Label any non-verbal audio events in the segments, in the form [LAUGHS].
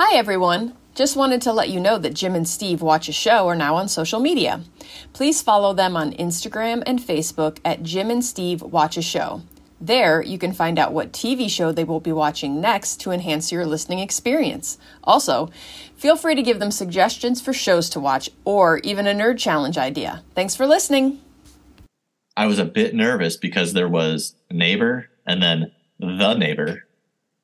Hi, everyone. Just wanted to let you know that Jim and Steve Watch a Show are now on social media. Please follow them on Instagram and Facebook at Jim and Steve Watch a Show. There, you can find out what TV show they will be watching next to enhance your listening experience. Also, feel free to give them suggestions for shows to watch or even a nerd challenge idea. Thanks for listening. I was a bit nervous because there was neighbor and then the neighbor.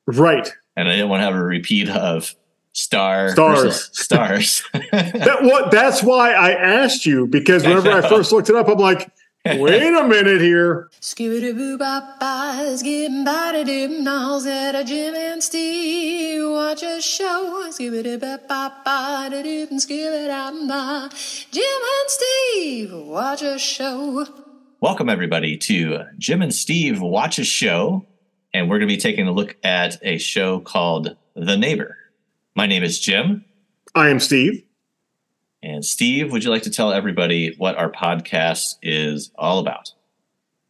Right. And I didn't want to have a repeat of star Stars. stars. [LAUGHS] [LAUGHS] That what that's why I asked you because whenever I first looked it up, I'm like, wait a minute here. Skibidi boo bop bye, skib body dip nose at a Jim and Steve watch a show. Skibidi bop bop bye, dip and skib it out bye. Jim and Steve watch a show. Welcome everybody to Jim and Steve Watch a Show. And we're going to be taking a look at a show called The Neighbor. My name is Jim. I am Steve. And Steve, would you like to tell everybody what our podcast is all about?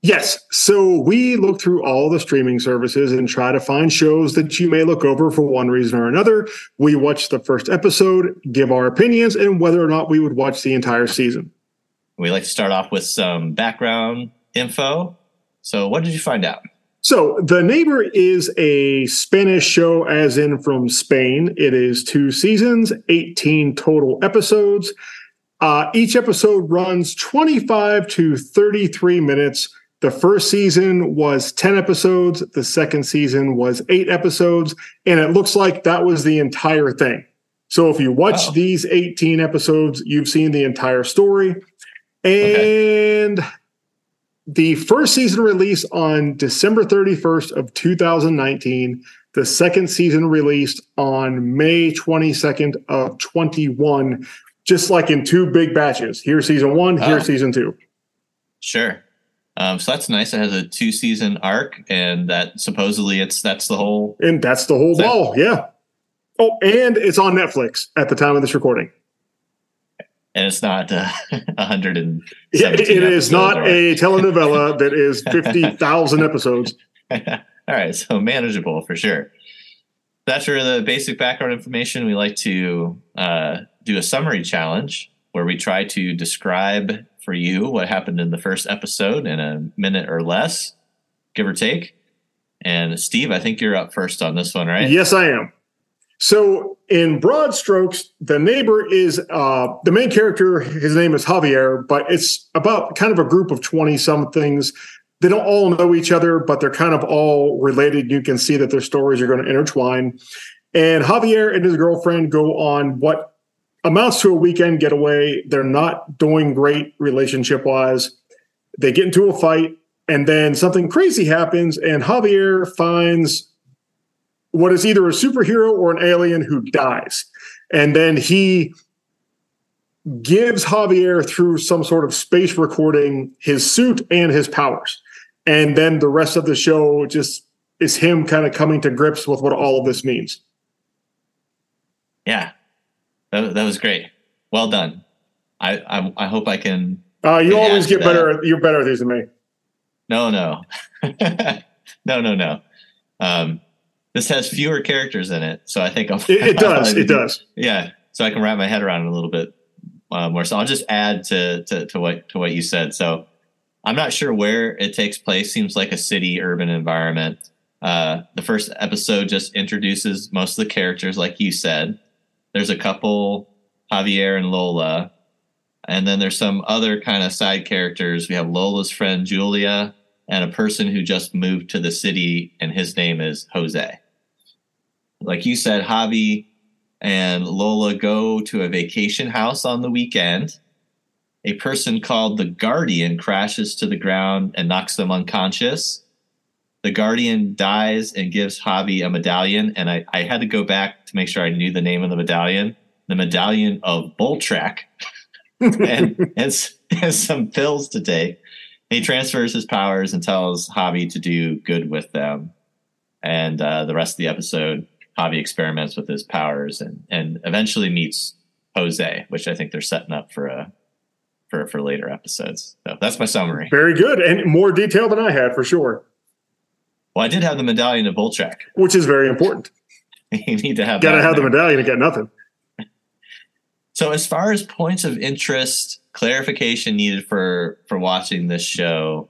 Yes. So we look through all the streaming services and try to find shows that you may look over for one reason or another. We watch the first episode, give our opinions, and whether or not we would watch the entire season. We like to start off with some background info. So, what did you find out? So, The Neighbor is a Spanish show, as in from Spain. It is two seasons, 18 total episodes. Uh, each episode runs 25 to 33 minutes. The first season was 10 episodes, the second season was eight episodes, and it looks like that was the entire thing. So, if you watch Wow. these 18 episodes, you've seen the entire story. Okay. The first season released on December 31st of 2019. The second season released on May 22nd of 21, just like in two big batches. Here's season one, here's Oh. season two. Sure. Um, so that's nice. It has a two season arc, and that supposedly it's that's the whole. And that's the whole So- ball. Yeah. Oh, and it's on Netflix at the time of this recording. And it's not uh, [LAUGHS] a hundred it- it is not a telenovela that is 50,000 episodes. [LAUGHS] All right, so manageable for sure. After the basic background information, we like to uh, do a summary challenge where we try to describe for you what happened in the first episode in a minute or less, give or take. And Steve, I think you're up first on this one, right? Yes, I am. So, in broad strokes, the neighbor is uh, the main character. His name is Javier, but it's about kind of a group of 20 somethings. They don't all know each other, but they're kind of all related. You can see that their stories are going to intertwine. And Javier and his girlfriend go on what amounts to a weekend getaway. They're not doing great relationship wise. They get into a fight, and then something crazy happens, and Javier finds what is either a superhero or an alien who dies. And then he gives Javier through some sort of space recording his suit and his powers. And then the rest of the show just is him kind of coming to grips with what all of this means. Yeah, that, that was great. Well done. I I, I hope I can. Uh, you always get that- better. You're better at these than me. No, no, [LAUGHS] no, no, no. Um, this has fewer characters in it, so I think I'll, It, it I'll does. It [LAUGHS] does. yeah so i can wrap my head around it a little bit uh, more. So i'll just add to, to to what to what you said. So i'm not sure where it takes place. Seems like a city urban environment. Uh, the first episode just introduces most of the characters like you said. There's a couple javier and lola. And then there's some other kind of side characters. We have lola's friend julia and a person who just moved to the city and his name is jose like you said javi and Lola go to a vacation house on the weekend. A person called the Guardian crashes to the ground and knocks them unconscious. The Guardian dies and gives Javi a medallion, and I, I had to go back to make sure I knew the name of the medallion. The medallion of Boltrack, [LAUGHS] and, and, and some pills to take. He transfers his powers and tells Javi to do good with them. And uh, the rest of the episode, Javi experiments with his powers and and eventually meets Jose, which I think they're setting up for a for for later episodes. So that's my summary. Very good. And more detail than I had for sure, Well, I did have the medallion of Voltrak. which is very important. [LAUGHS] you need to have Got to have the medallion to get nothing. [LAUGHS] So as far as points of interest, clarification needed for for watching this show,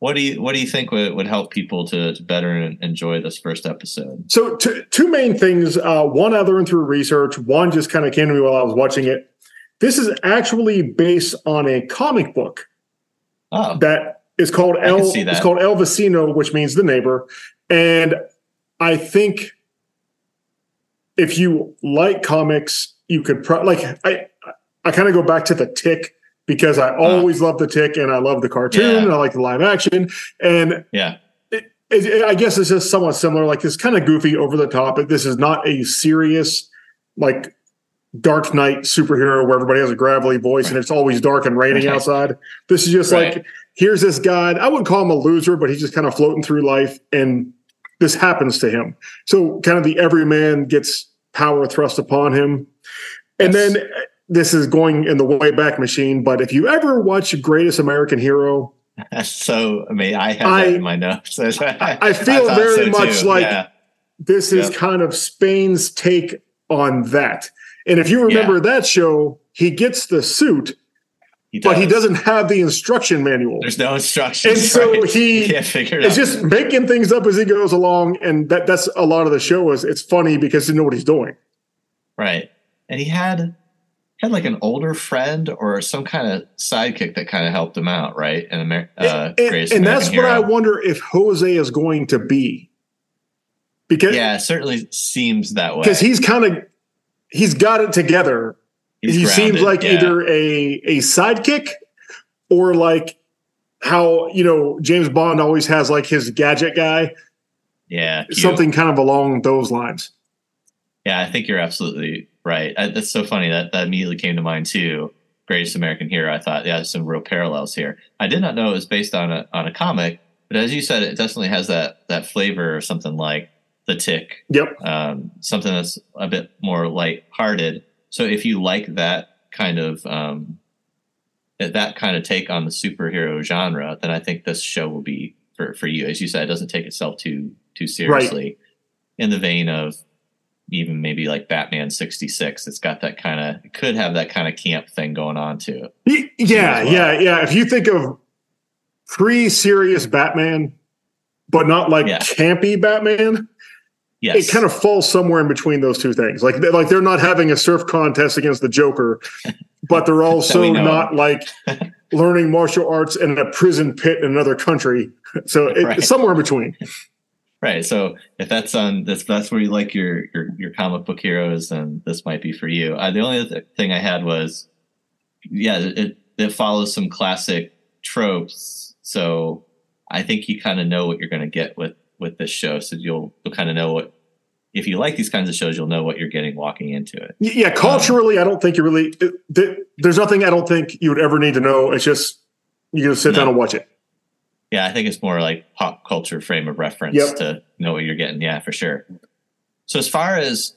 what do you what do you think would, would help people to, to better enjoy this first episode? So, two, two main things. Uh, one I learned through research. One just kind of came to me while I was watching it. This is actually based on a comic book Oh, that is called can El. It's called El Vecino, which means the neighbor. And I think if you like comics, you could pro- like I. I kind of go back to the Tick because I always love the Tick and I love the cartoon Uh. Yeah. and I like the live action and yeah, it, it, I guess it's just somewhat similar. Like it's kind of goofy, over the top. This is not a serious, like Dark Knight superhero where everybody has a gravelly voice and it's always dark and raining Right. outside. This is just Right. like here's this guy. I wouldn't call him a loser, but he's just kind of floating through life, and this happens to him. So kind of the everyman gets power thrust upon him, and Yes. then. This is going in the way back machine, but if you ever watch Greatest American Hero, [LAUGHS] so I mean, I have I- that in my notes. I, [LAUGHS] I feel thought very so, much too. like Yeah. this is Yep. kind of Spain's take on that. And if you remember that show, he gets the suit, he but he does. doesn't have the instruction manual. There's no instructions. And so right? he- [LAUGHS] You can't figure it It's just making things up as he goes along, and that that's a lot of the show is it's funny because you know what he's doing. Right. And he had had like an older friend or some kind of sidekick that kind of helped him out, right? And Amer- uh, and Greatest and that's what I wonder if Jose is going to be. Because Yeah, it certainly seems that way. because he's kind of he's got it together He's he seems like yeah. either a a sidekick or like how you know James Bond always has like his gadget guy, yeah something kind of along those lines. Yeah, I think you're absolutely right. I, that's so funny that that immediately came to mind too. Greatest American Hero. I thought, yeah, there's some real parallels here. I did not know it was based on a on a comic, but as you said, it definitely has that that flavor of something like The Tick, Yep. um, something that's a bit more light-hearted. So if you like that kind of um, that, that kind of take on the superhero genre, then I think this show will be for for you. As you said, it doesn't take itself too too seriously. In the vein of even maybe like Batman sixty six, it's got that kind of it could have that kind of camp thing going on too. Yeah, well. yeah, yeah. If you think of pre-serious Batman, but not like Yeah. campy Batman, Yes, it kind of falls somewhere in between those two things. Like, they're- like they're not having a surf contest against the Joker, [LAUGHS] but they're also not like [LAUGHS] learning martial arts in a prison pit in another country. So Right. somewhere in between. Right. So if that's on this, that's where you like your your your comic book heroes, then this might be for you. Uh, the only other thing I had was, yeah, it it follows some classic tropes. So I think you kind of know what you're going to get with with this show. So you'll you'll kind of know what if you like these kinds of shows, you'll know what you're getting walking into it. Yeah, culturally, I don't think you really. there's nothing I don't think you would ever need to know. It's just you just sit No. down and watch it. Yeah, I think it's more like pop culture frame of reference Yep. to know what you're getting. Yeah, for sure. So as far as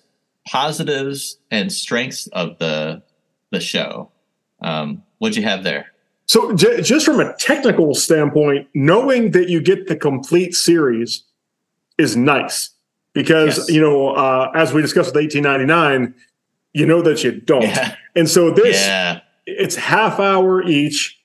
positives and strengths of the the show, um, what'd you have there? So, j- just from a technical standpoint, knowing that you get the complete series is nice because Yes. you know, uh, as we discussed with 1899, you know that you don't. Yeah, And so this, yeah, it's half hour each,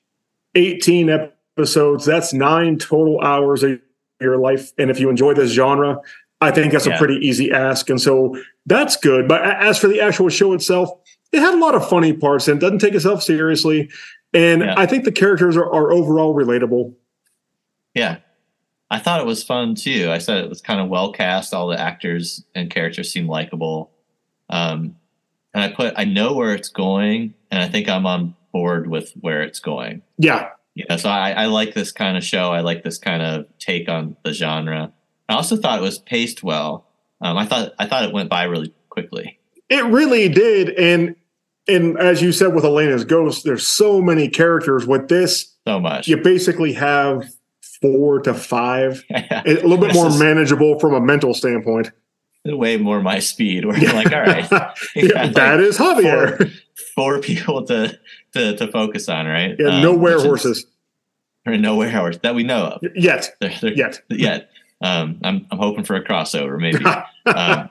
18 episodes. That's nine total hours of your life. And if you enjoy this genre, I think that's Yeah. a pretty easy ask. And so that's good. But as for the actual show itself, it had a lot of funny parts and it doesn't take itself seriously. And Yeah. I think the characters are, are overall relatable. yeah. I thought it was fun too. I said it was kind of well cast. All the actors and characters seem likable. Um, and I put I know where it's going, and I think I'm on board with where it's going. Yeah. Yeah, so I, I like this kind of show. I like this kind of take on the genre. I also thought it was paced well. Um, I thought I thought it went by really quickly. It really did. And and as you said with Elena's Ghost, there's so many characters. With this, So much. you basically have four to five. Yeah. [LAUGHS] a little bit This more manageable from a mental standpoint. way more my speed. [LAUGHS] Where you're like, all right, [LAUGHS] yeah, that like, is Javier. four, four [LAUGHS] people to, to to focus on, right? Yeah, Um, no werehorses or no werehorses that we know of. yet. They're, they're, Yet. yet. Um, I'm I'm hoping for a crossover, maybe. [LAUGHS] um,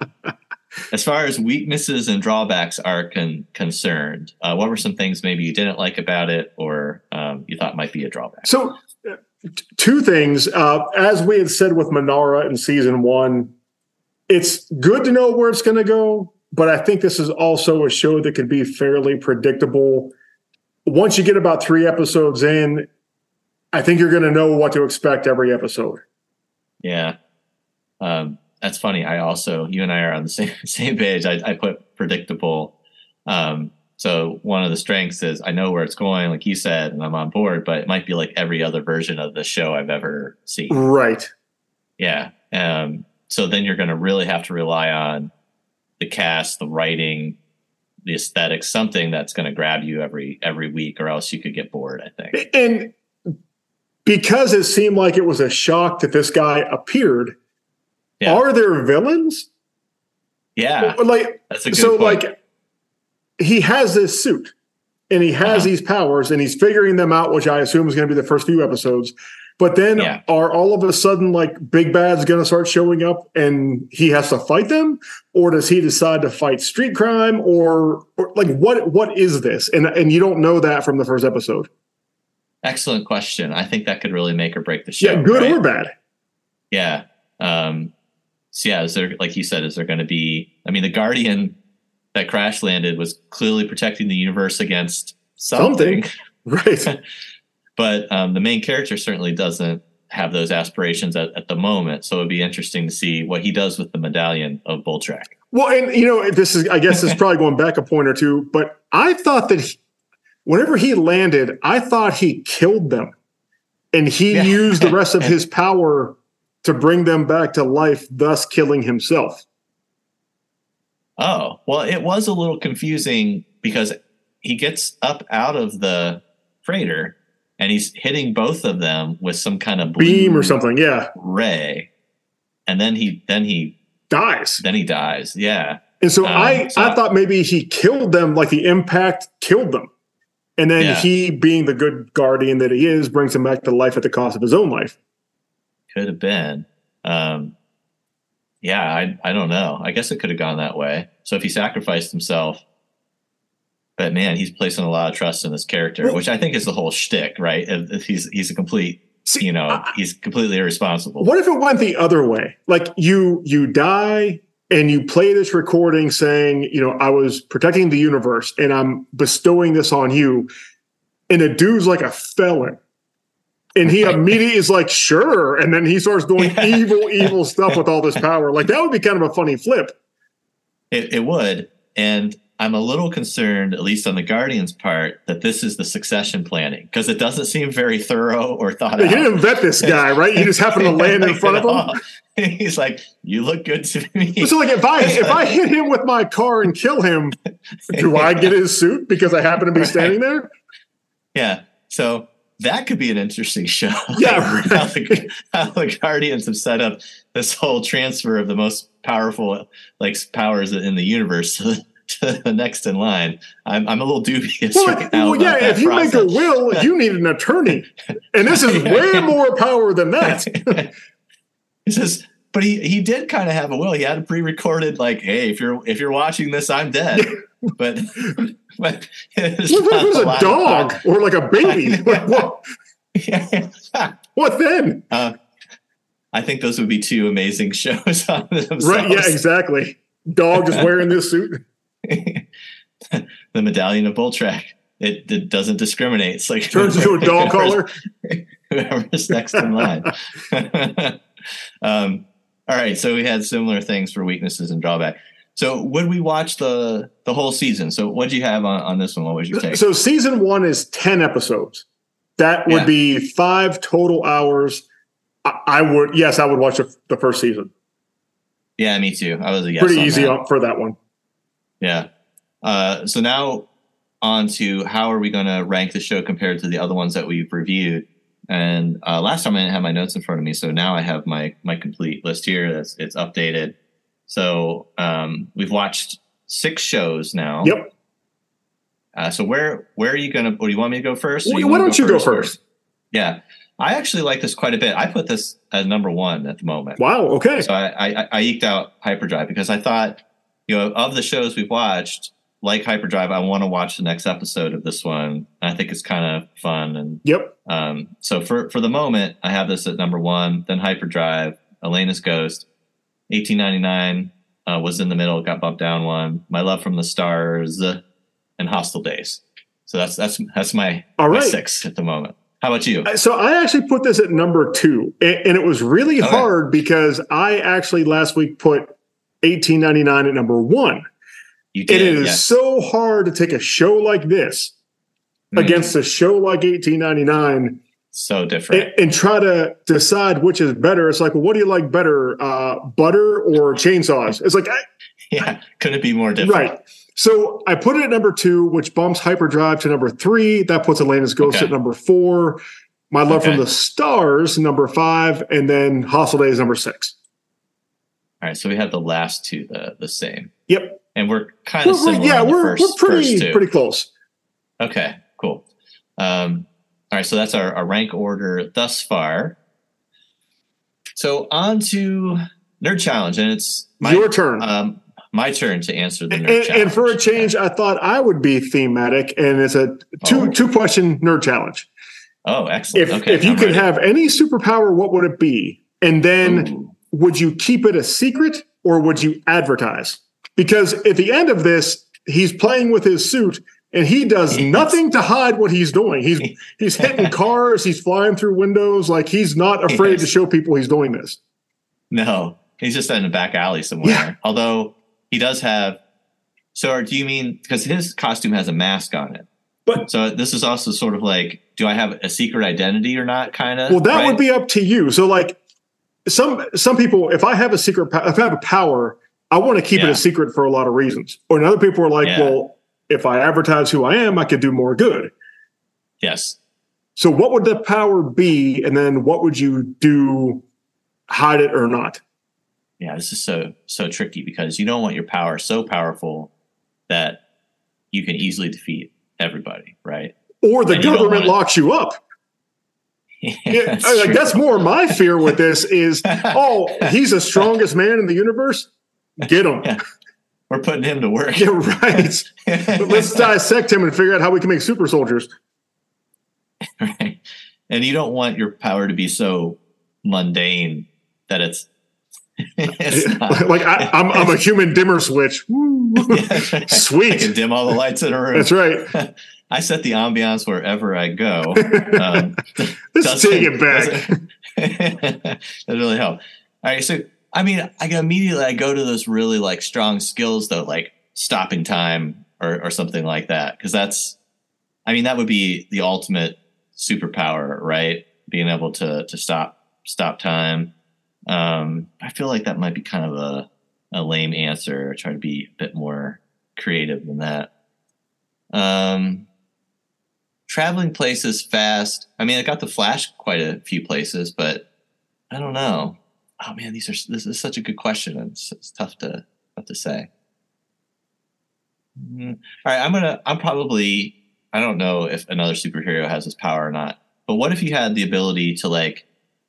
as far as weaknesses and drawbacks are con- concerned, uh, what were some things maybe you didn't like about it, or um, you thought might be a drawback? So, uh, t- two things. Uh, as we had said with Manara in season one, it's good to know where it's going to go, but I think this is also a show that could be fairly predictable. Once you get about three episodes in, I think you're going to know what to expect every episode. Yeah. Um, that's funny. I also, you and I are on the [LAUGHS] same same page. I, I put predictable. Um, so one of the strengths is I know where it's going, like you said, and I'm on board. But it might be like every other version of the show I've ever seen. Right. Yeah. Um, so then you're going to really have to rely on the cast, the writing, the aesthetic, something that's going to grab you every every week, or else you could get bored. I think. And because it seemed like it was a shock that this guy appeared, yeah. are there villains? Yeah, like so. Point. Like he has this suit and he has uh-huh. these powers and he's figuring them out, which I assume is going to be the first few episodes. But then yeah. are all of a sudden like big bad's going to start showing up and he has to fight them, or does he decide to fight street crime, or, or like what what is this? And and you don't know that from the first episode. Excellent question. I think that could really make or break the show. Yeah, good right? or bad. Yeah. Um, so yeah, is there like you said, is there going to be? I mean, the Guardian that crash landed was clearly protecting the universe against something, something. [LAUGHS] right? [LAUGHS] but um, the main character certainly doesn't have those aspirations at, at, the moment. So it'd be interesting to see what he does with the medallion of Boltrack. Well, and you know, this is I guess is [LAUGHS] probably going back a point or two, but I thought that he, whenever he landed, I thought he killed them, and he yeah. used the rest of [LAUGHS] his power to bring them back to life, thus killing himself. Oh well, it was a little confusing because he gets up out of the freighter and he's hitting both of them with some kind of beam or something. Yeah, ray, and then he then he dies. Then he dies. Yeah. And so um, I so I thought maybe he killed them, like the impact killed them, and then yeah. he, being the good guardian that he is, brings them back to life at the cost of his own life. Could have been. Um, yeah, I I don't know. I guess it could have gone that way. So if he sacrificed himself but man, he's placing a lot of trust in this character, well, which I think is the whole shtick, right? He's he's a complete, see, you know, he's completely irresponsible. What if it went the other way? Like you you die and you play this recording saying, you know, I was protecting the universe and I'm bestowing this on you, and a dude's like a felon. And he immediately is like, sure. And then he starts doing yeah. evil, [LAUGHS] evil stuff with all this power. Like that would be kind of a funny flip. It, it would. And I'm a little concerned, at least on the Guardians' part, that this is the succession planning because it doesn't seem very thorough or thought out. You didn't vet this [LAUGHS] guy, right? You just happen to land in [LAUGHS] front of him. [LAUGHS] He's like, "You look good to me." So, like, if I if I hit him with my car and kill him, do I get his suit because I happen to be standing there? Yeah. So that could be an interesting show. Yeah, right. how, the, how, the, Guardians have set up this whole transfer of the most powerful like powers in the universe to [LAUGHS] the next in line. I'm, I'm a little dubious well, right now. Well, yeah, if you process. make a will, you need an attorney, and this is [LAUGHS] way more power than that. [LAUGHS] he says, but he he did kind of have a will. He had a pre-recorded like, "Hey, if you're if you're watching this, I'm dead." but but it was, was a dog or like a baby. like, what? what then? Uh, I think those would be two amazing shows on themselves. Right? Yeah, exactly. Dog is wearing this suit. [LAUGHS] the medallion of Boltrack. It, it doesn't discriminate. It's like turns into a dog collar. [LAUGHS] Whoever's next in line. [LAUGHS] um, all right, so we had similar things for weaknesses and drawback. So would we watch the the whole season? So what do you have on, on this one? What was your take? So season one is ten episodes. That would yeah. be five total hours. I, I, would yes, I would watch the, the, first season. Yeah, me too. I was a yes pretty easy that. for that one. Yeah. Uh, so now on to how are we going to rank the show compared to the other ones that we've reviewed? And uh, last time I didn't have my notes in front of me, so now I have my my complete list here. That's it's updated. So um, we've watched six shows now. Yep. Uh, so where where are you gonna? Or do you want me to go first? Well, why don't you go first? Yeah. I actually like this quite a bit. I put this as number one at the moment. Wow. Okay. So I, I, I eked out Hyperdrive because I thought, you know, of the shows we've watched, like Hyperdrive, I want to watch the next episode of this one. I think it's kind of fun and yep. Um, so for for the moment, I have this at number one. Then Hyperdrive, Elena's Ghost, 1899 uh, was in the middle, got bumped down one. My Love from the Stars, and Hostel Daze. So that's that's that's my, All right. my six at the moment. How about you? So I actually put this at number two, and, and it was really Okay. hard because I actually last week put 1899 at number one. You And it is did, so hard to take a show like this Mm, against a show like 1899 so different. and, and try to decide which is better. It's like, well, what do you like better, uh, butter or chainsaws? It's like, I, [LAUGHS] yeah, couldn't be more different. right. So I put it at number two, which bumps Hyperdrive to number three. That puts Elena's Ghost Okay. at number four. My Love from the Stars, number five, and then Hostel Daze, number six. All right, so we have the last two the the same, Yep. and we're kind of similar. yeah, we're, first, we're pretty pretty close. Okay, cool. Um, all right, so that's our, our rank order thus far. So on to nerd challenge, and it's my Your turn. um, my turn to answer the and, nerd challenge. and for a change, I thought I would be thematic, and it's a two Oh. two question nerd challenge. oh, excellent. If okay, if you I'm could ready. have any superpower, what would it be? And then Ooh. Would you keep it a secret or would you advertise? Because at the end of this, he's playing with his suit and he does nothing to hide what he's doing. He's [LAUGHS] he's hitting cars, he's flying through windows, like he's not afraid Yes. to show people he's doing this. no, he's just in a back alley somewhere. Yeah. Although he does have. So, do you mean because his costume has a mask on it? But- so this is also sort of like, do I have a secret identity or not? Kind of. Well, that right? would be up to you. So like some some people, if I have a secret, if I have a power, I want to keep it a secret for a lot of reasons. Or other people are like, Yeah. well, if I advertise who I am, I could do more good. yes. So what would the power be, and then what would you do? Hide it or not? yeah, this is so so tricky because you don't want your power so powerful that you can easily defeat everybody, right? Or the And government locks you up. [LAUGHS] Yeah, that's like that's more my fear with this is, [LAUGHS] oh, he's the strongest man in the universe. Get him. Yeah. We're putting him to work. Yeah, right. [LAUGHS] But let's dissect him and figure out how we can make super soldiers. right? And you don't want your power to be so mundane that it's, like I, I'm, I'm a human dimmer switch. Woo. Yeah, that's right. Sweet. I can dim all the lights in a room. That's right. I set the ambiance wherever I go. [LAUGHS] Um, Let's take it back. That [LAUGHS] really help. All right, so I mean, I immediately I go to those really like strong skills though, like stopping time or or something like that, because that's, I mean, that would be the ultimate superpower, right? Being able to to stop stop time. Um, I feel like that might be kind of a a lame answer. Try to be a bit more creative than that. Um, traveling places fast. I mean, I got the Flash quite a few places, but I don't know. Oh man, these are this is such a good question. It's, it's tough to tough to say. Mm, All right, I'm gonna. I'm probably. I don't know if another superhero has this power or not. But what if you had the ability to like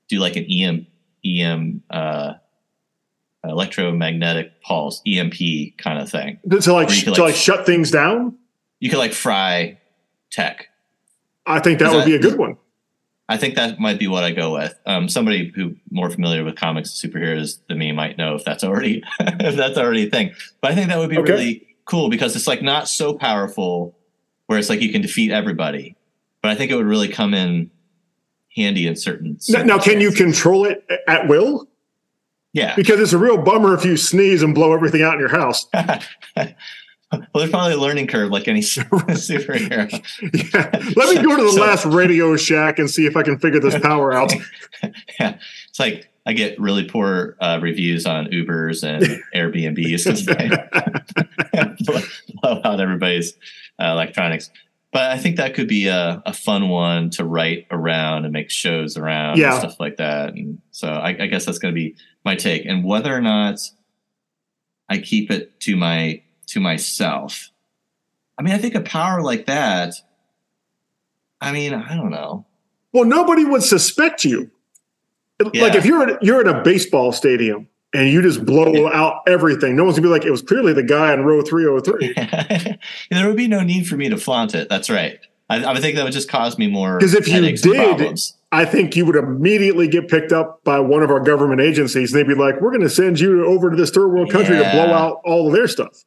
do like an EM EM uh, electromagnetic pulse EMP kind of thing? to like could, to like, like shut things down. You could like fry tech. I think that would be a good one. I think that might be what I go with. Um, somebody who more familiar with comics and superheroes than me might know if that's already [LAUGHS] if that's already a thing. But I think that would be Okay. really cool because it's like not so powerful where it's like you can defeat everybody. But I think it would really come in handy in certain. Now, now, can you control it at will? Yeah. Because it's a real bummer if you sneeze and blow everything out in your house. [LAUGHS] well, there's probably a learning curve like any [LAUGHS] [LAUGHS] superhero. Yeah. Let me go to the So- last Radio Shack and see if I can figure this power out. [LAUGHS] yeah, it's like I get really poor uh, reviews on Ubers and Airbnbs because I blow, out everybody's uh, electronics. But I think that could be a, a fun one to write around and make shows around Yeah. and stuff like that. And so I, I guess that's going to be my take. And whether or not I keep it to my to myself, I mean, I think a power like that. I mean, I don't know. well, nobody would suspect you. Yeah. Like if you're at, you're at a baseball stadium and you just blow out everything, no one's gonna be like, it was clearly the guy in row 303. [LAUGHS] there would be no need for me to flaunt it. That's right. I, I would think that would just cause me more. Because if you did. I think you would immediately get picked up by one of our government agencies. They'd be like, we're going to send you over to this third world country to blow out all of their stuff.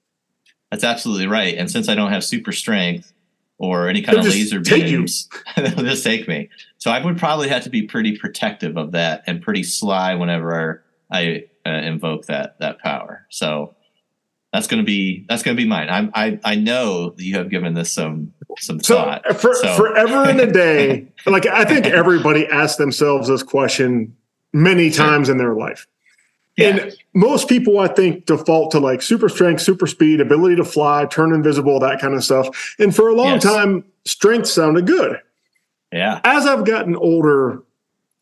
That's absolutely right. And since I don't have super strength or any kind They'll of laser beams, [LAUGHS] they'll just take me. So I would probably have to be pretty protective of that and pretty sly whenever I uh, invoke that that power. So that's going to be that's going to be mine. I'm, I I know that you have given this some some So thought. for, So- forever in a day, [LAUGHS] like I think everybody asks themselves this question many Sure. times in their life. Yeah, And most people, I think, default to like super strength, super speed, ability to fly, turn invisible, that kind of stuff. And for a long Yes. time, strength sounded good. yeah, As I've gotten older,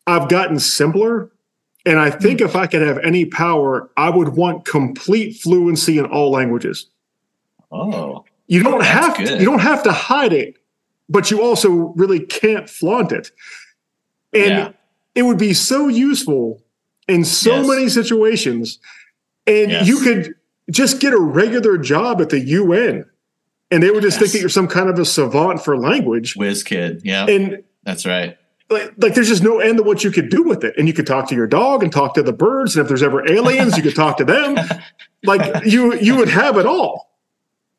I've gotten simpler. And I think hmm. if I could have any power, I would want complete fluency in all languages. oh, You don't have to, you don't have to hide it, but you also really can't flaunt it. And Yeah. it would be so useful in so Yes. many situations. And Yes. you could just get a regular job at the UN. And they would just think that you're some kind of a savant for language. whiz kid. Yeah, And that's right. like, like there's just no end to what you could do with it. And you could talk to your dog and talk to the birds. And if there's ever aliens, you could talk to them. [LAUGHS] Like you you would have it all.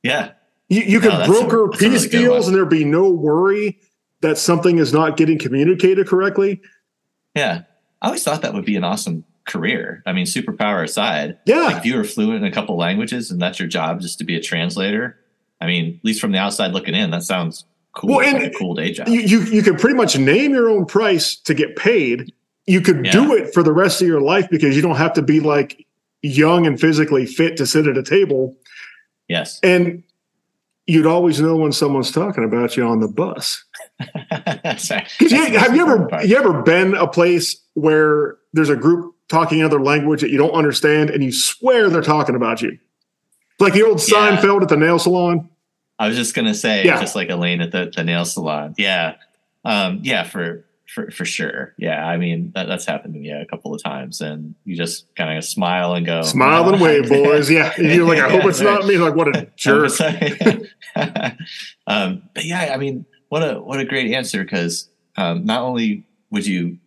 Yeah, You, you could No, broker a peace good deals, and there'd be no worry that something is not getting communicated correctly. yeah. I always thought that would be an awesome career. I mean, superpower aside, Yeah, like if you were fluent in a couple languages and that's your job just to be a translator i mean at least from the outside looking in that sounds cool. Well, and like a cool day job. you, you you could pretty much name your own price to get paid. You could do it for the rest of your life because you don't have to be like young and physically fit to sit at a table, yes. And you'd always know when someone's talking about you on the bus. [LAUGHS] You- have you ever you ever been a place where there's a group talking another language that you don't understand and you swear they're talking about you? Like the old Yeah. Seinfeld at the nail salon. i was just gonna say Yeah. just like elaine at the, the nail salon yeah um yeah for for for sure yeah i mean that, that's happened to me a couple of times and you just kind of smile and go Smile and wave, [LAUGHS] boys. Yeah. [LAUGHS] You're like, I hope Yeah, it's not me. Like, what a [LAUGHS] jerk. um, but yeah, I mean, what a what a great answer because um, not only would you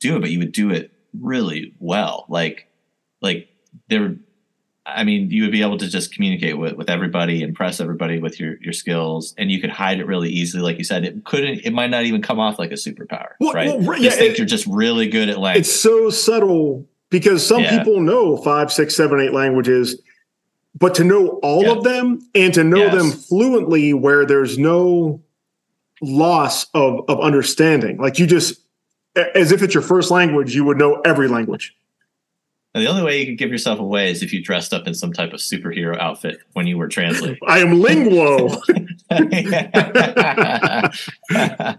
do it, but you would do it really well. Like, like there, I mean, you would be able to just communicate with with everybody, impress everybody with your your skills, and you could hide it really easily. Like you said, it couldn't. It might not even come off like a superpower, Well, right? well, yeah, think it- you're just really good at language. It's so subtle because some Yeah. people know five, six, seven, eight languages, but to know all Yeah. of them and to know Yes. them fluently where there's no loss of, of understanding. Like you just, as if it's your first language, you would know every language. And the only way you could give yourself away is if you dressed up in some type of superhero outfit when you were translating. I am linguo. [LAUGHS]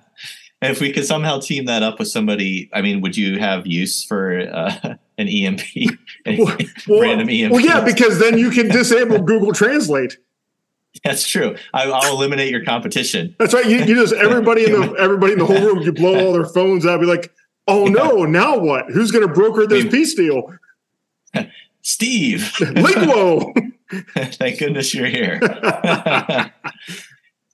If we could somehow team that up with somebody, I mean, would you have use for uh, an EMP, [LAUGHS] Well, random EMP? well, yeah, because then you can disable Google Translate. That's true. I, I'll eliminate your competition. That's right. You, you just [LAUGHS] everybody in the everybody in the whole room. You blow all their phones out. Be like, oh no, now what? Who's going to broker this peace deal? Steve, Linguo. [LAUGHS] thank goodness you're here. [LAUGHS]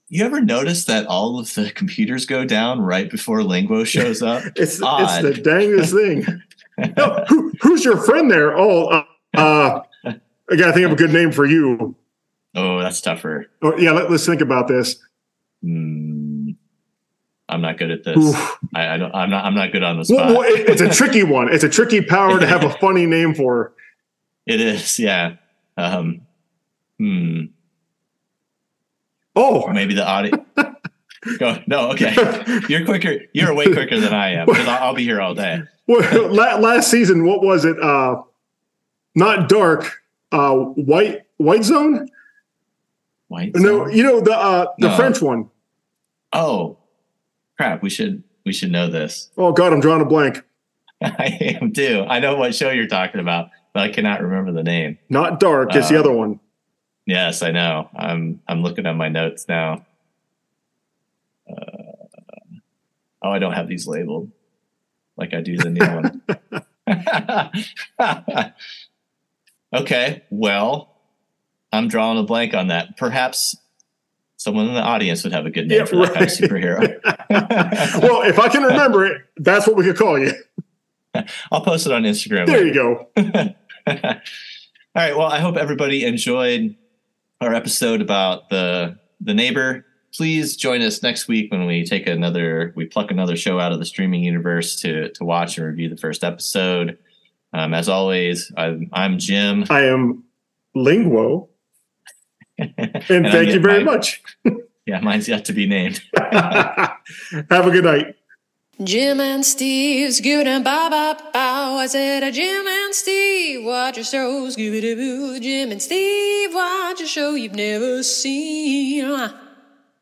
you ever notice that all of the computers go down right before Linguo shows up? [LAUGHS] It's Odd. it's the dangest thing. No, who, who's your friend there? Oh, uh, uh, I gotta think of a good name for you. oh, that's tougher. Oh, yeah, let, us think about this. Hmm. I'm not good at this. I, I don't, I'm not. I'm not good on the spot. Well, it- it's a [LAUGHS] tricky one. It's a tricky power to have a [LAUGHS] funny name for. It is, yeah. Um, hmm. Oh, Maybe the audio. [LAUGHS] Go. No. Okay. You're quicker. You're way quicker than I am because I'll, I'll be here all day. well, last season, what was it? Uh, not dark. Uh, white white zone. White. No, you know the uh, the No. French one. Oh, crap. We should. We should know this. [LAUGHS] Oh God, I'm drawing a blank. I am too. I know what show you're talking about, but I cannot remember the name. Not dark. It's the Uh, other one. Yes, I know. I'm. I'm looking at my notes now. Oh, I don't have these labeled like I do the new one. [LAUGHS] [LAUGHS] okay, well, I'm drawing a blank on that. Perhaps someone in the audience would have a good name yeah, for that right. kind of superhero. [LAUGHS] well, if I can remember it, that's what we could call you. [LAUGHS] I'll post it on Instagram. There later. you go. [LAUGHS] All right. Well, I hope everybody enjoyed our episode about the the neighbor. Please join us next week when we take another we pluck another show out of the streaming universe to to watch and review the first episode. Um, as always, I'm, I'm Jim. I am Linguo. And, and thank you very much. [LAUGHS] yeah, mine's yet to be named. [LAUGHS] [LAUGHS] Have a good night. Jim and Steve's good and bow bow bow. I said, uh, Jim and Steve, watch a show, Scooby Doo. Jim and Steve, watch a show you've never seen.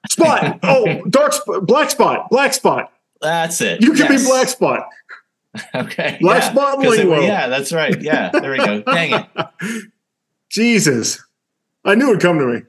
Spot. Oh, dark spot, black spot, black spot. That's it. You can yes. be black spot. okay. Black yeah. spot lingo. yeah, that's right. Yeah, there we go. Dang it. Jesus. I knew it'd come to me.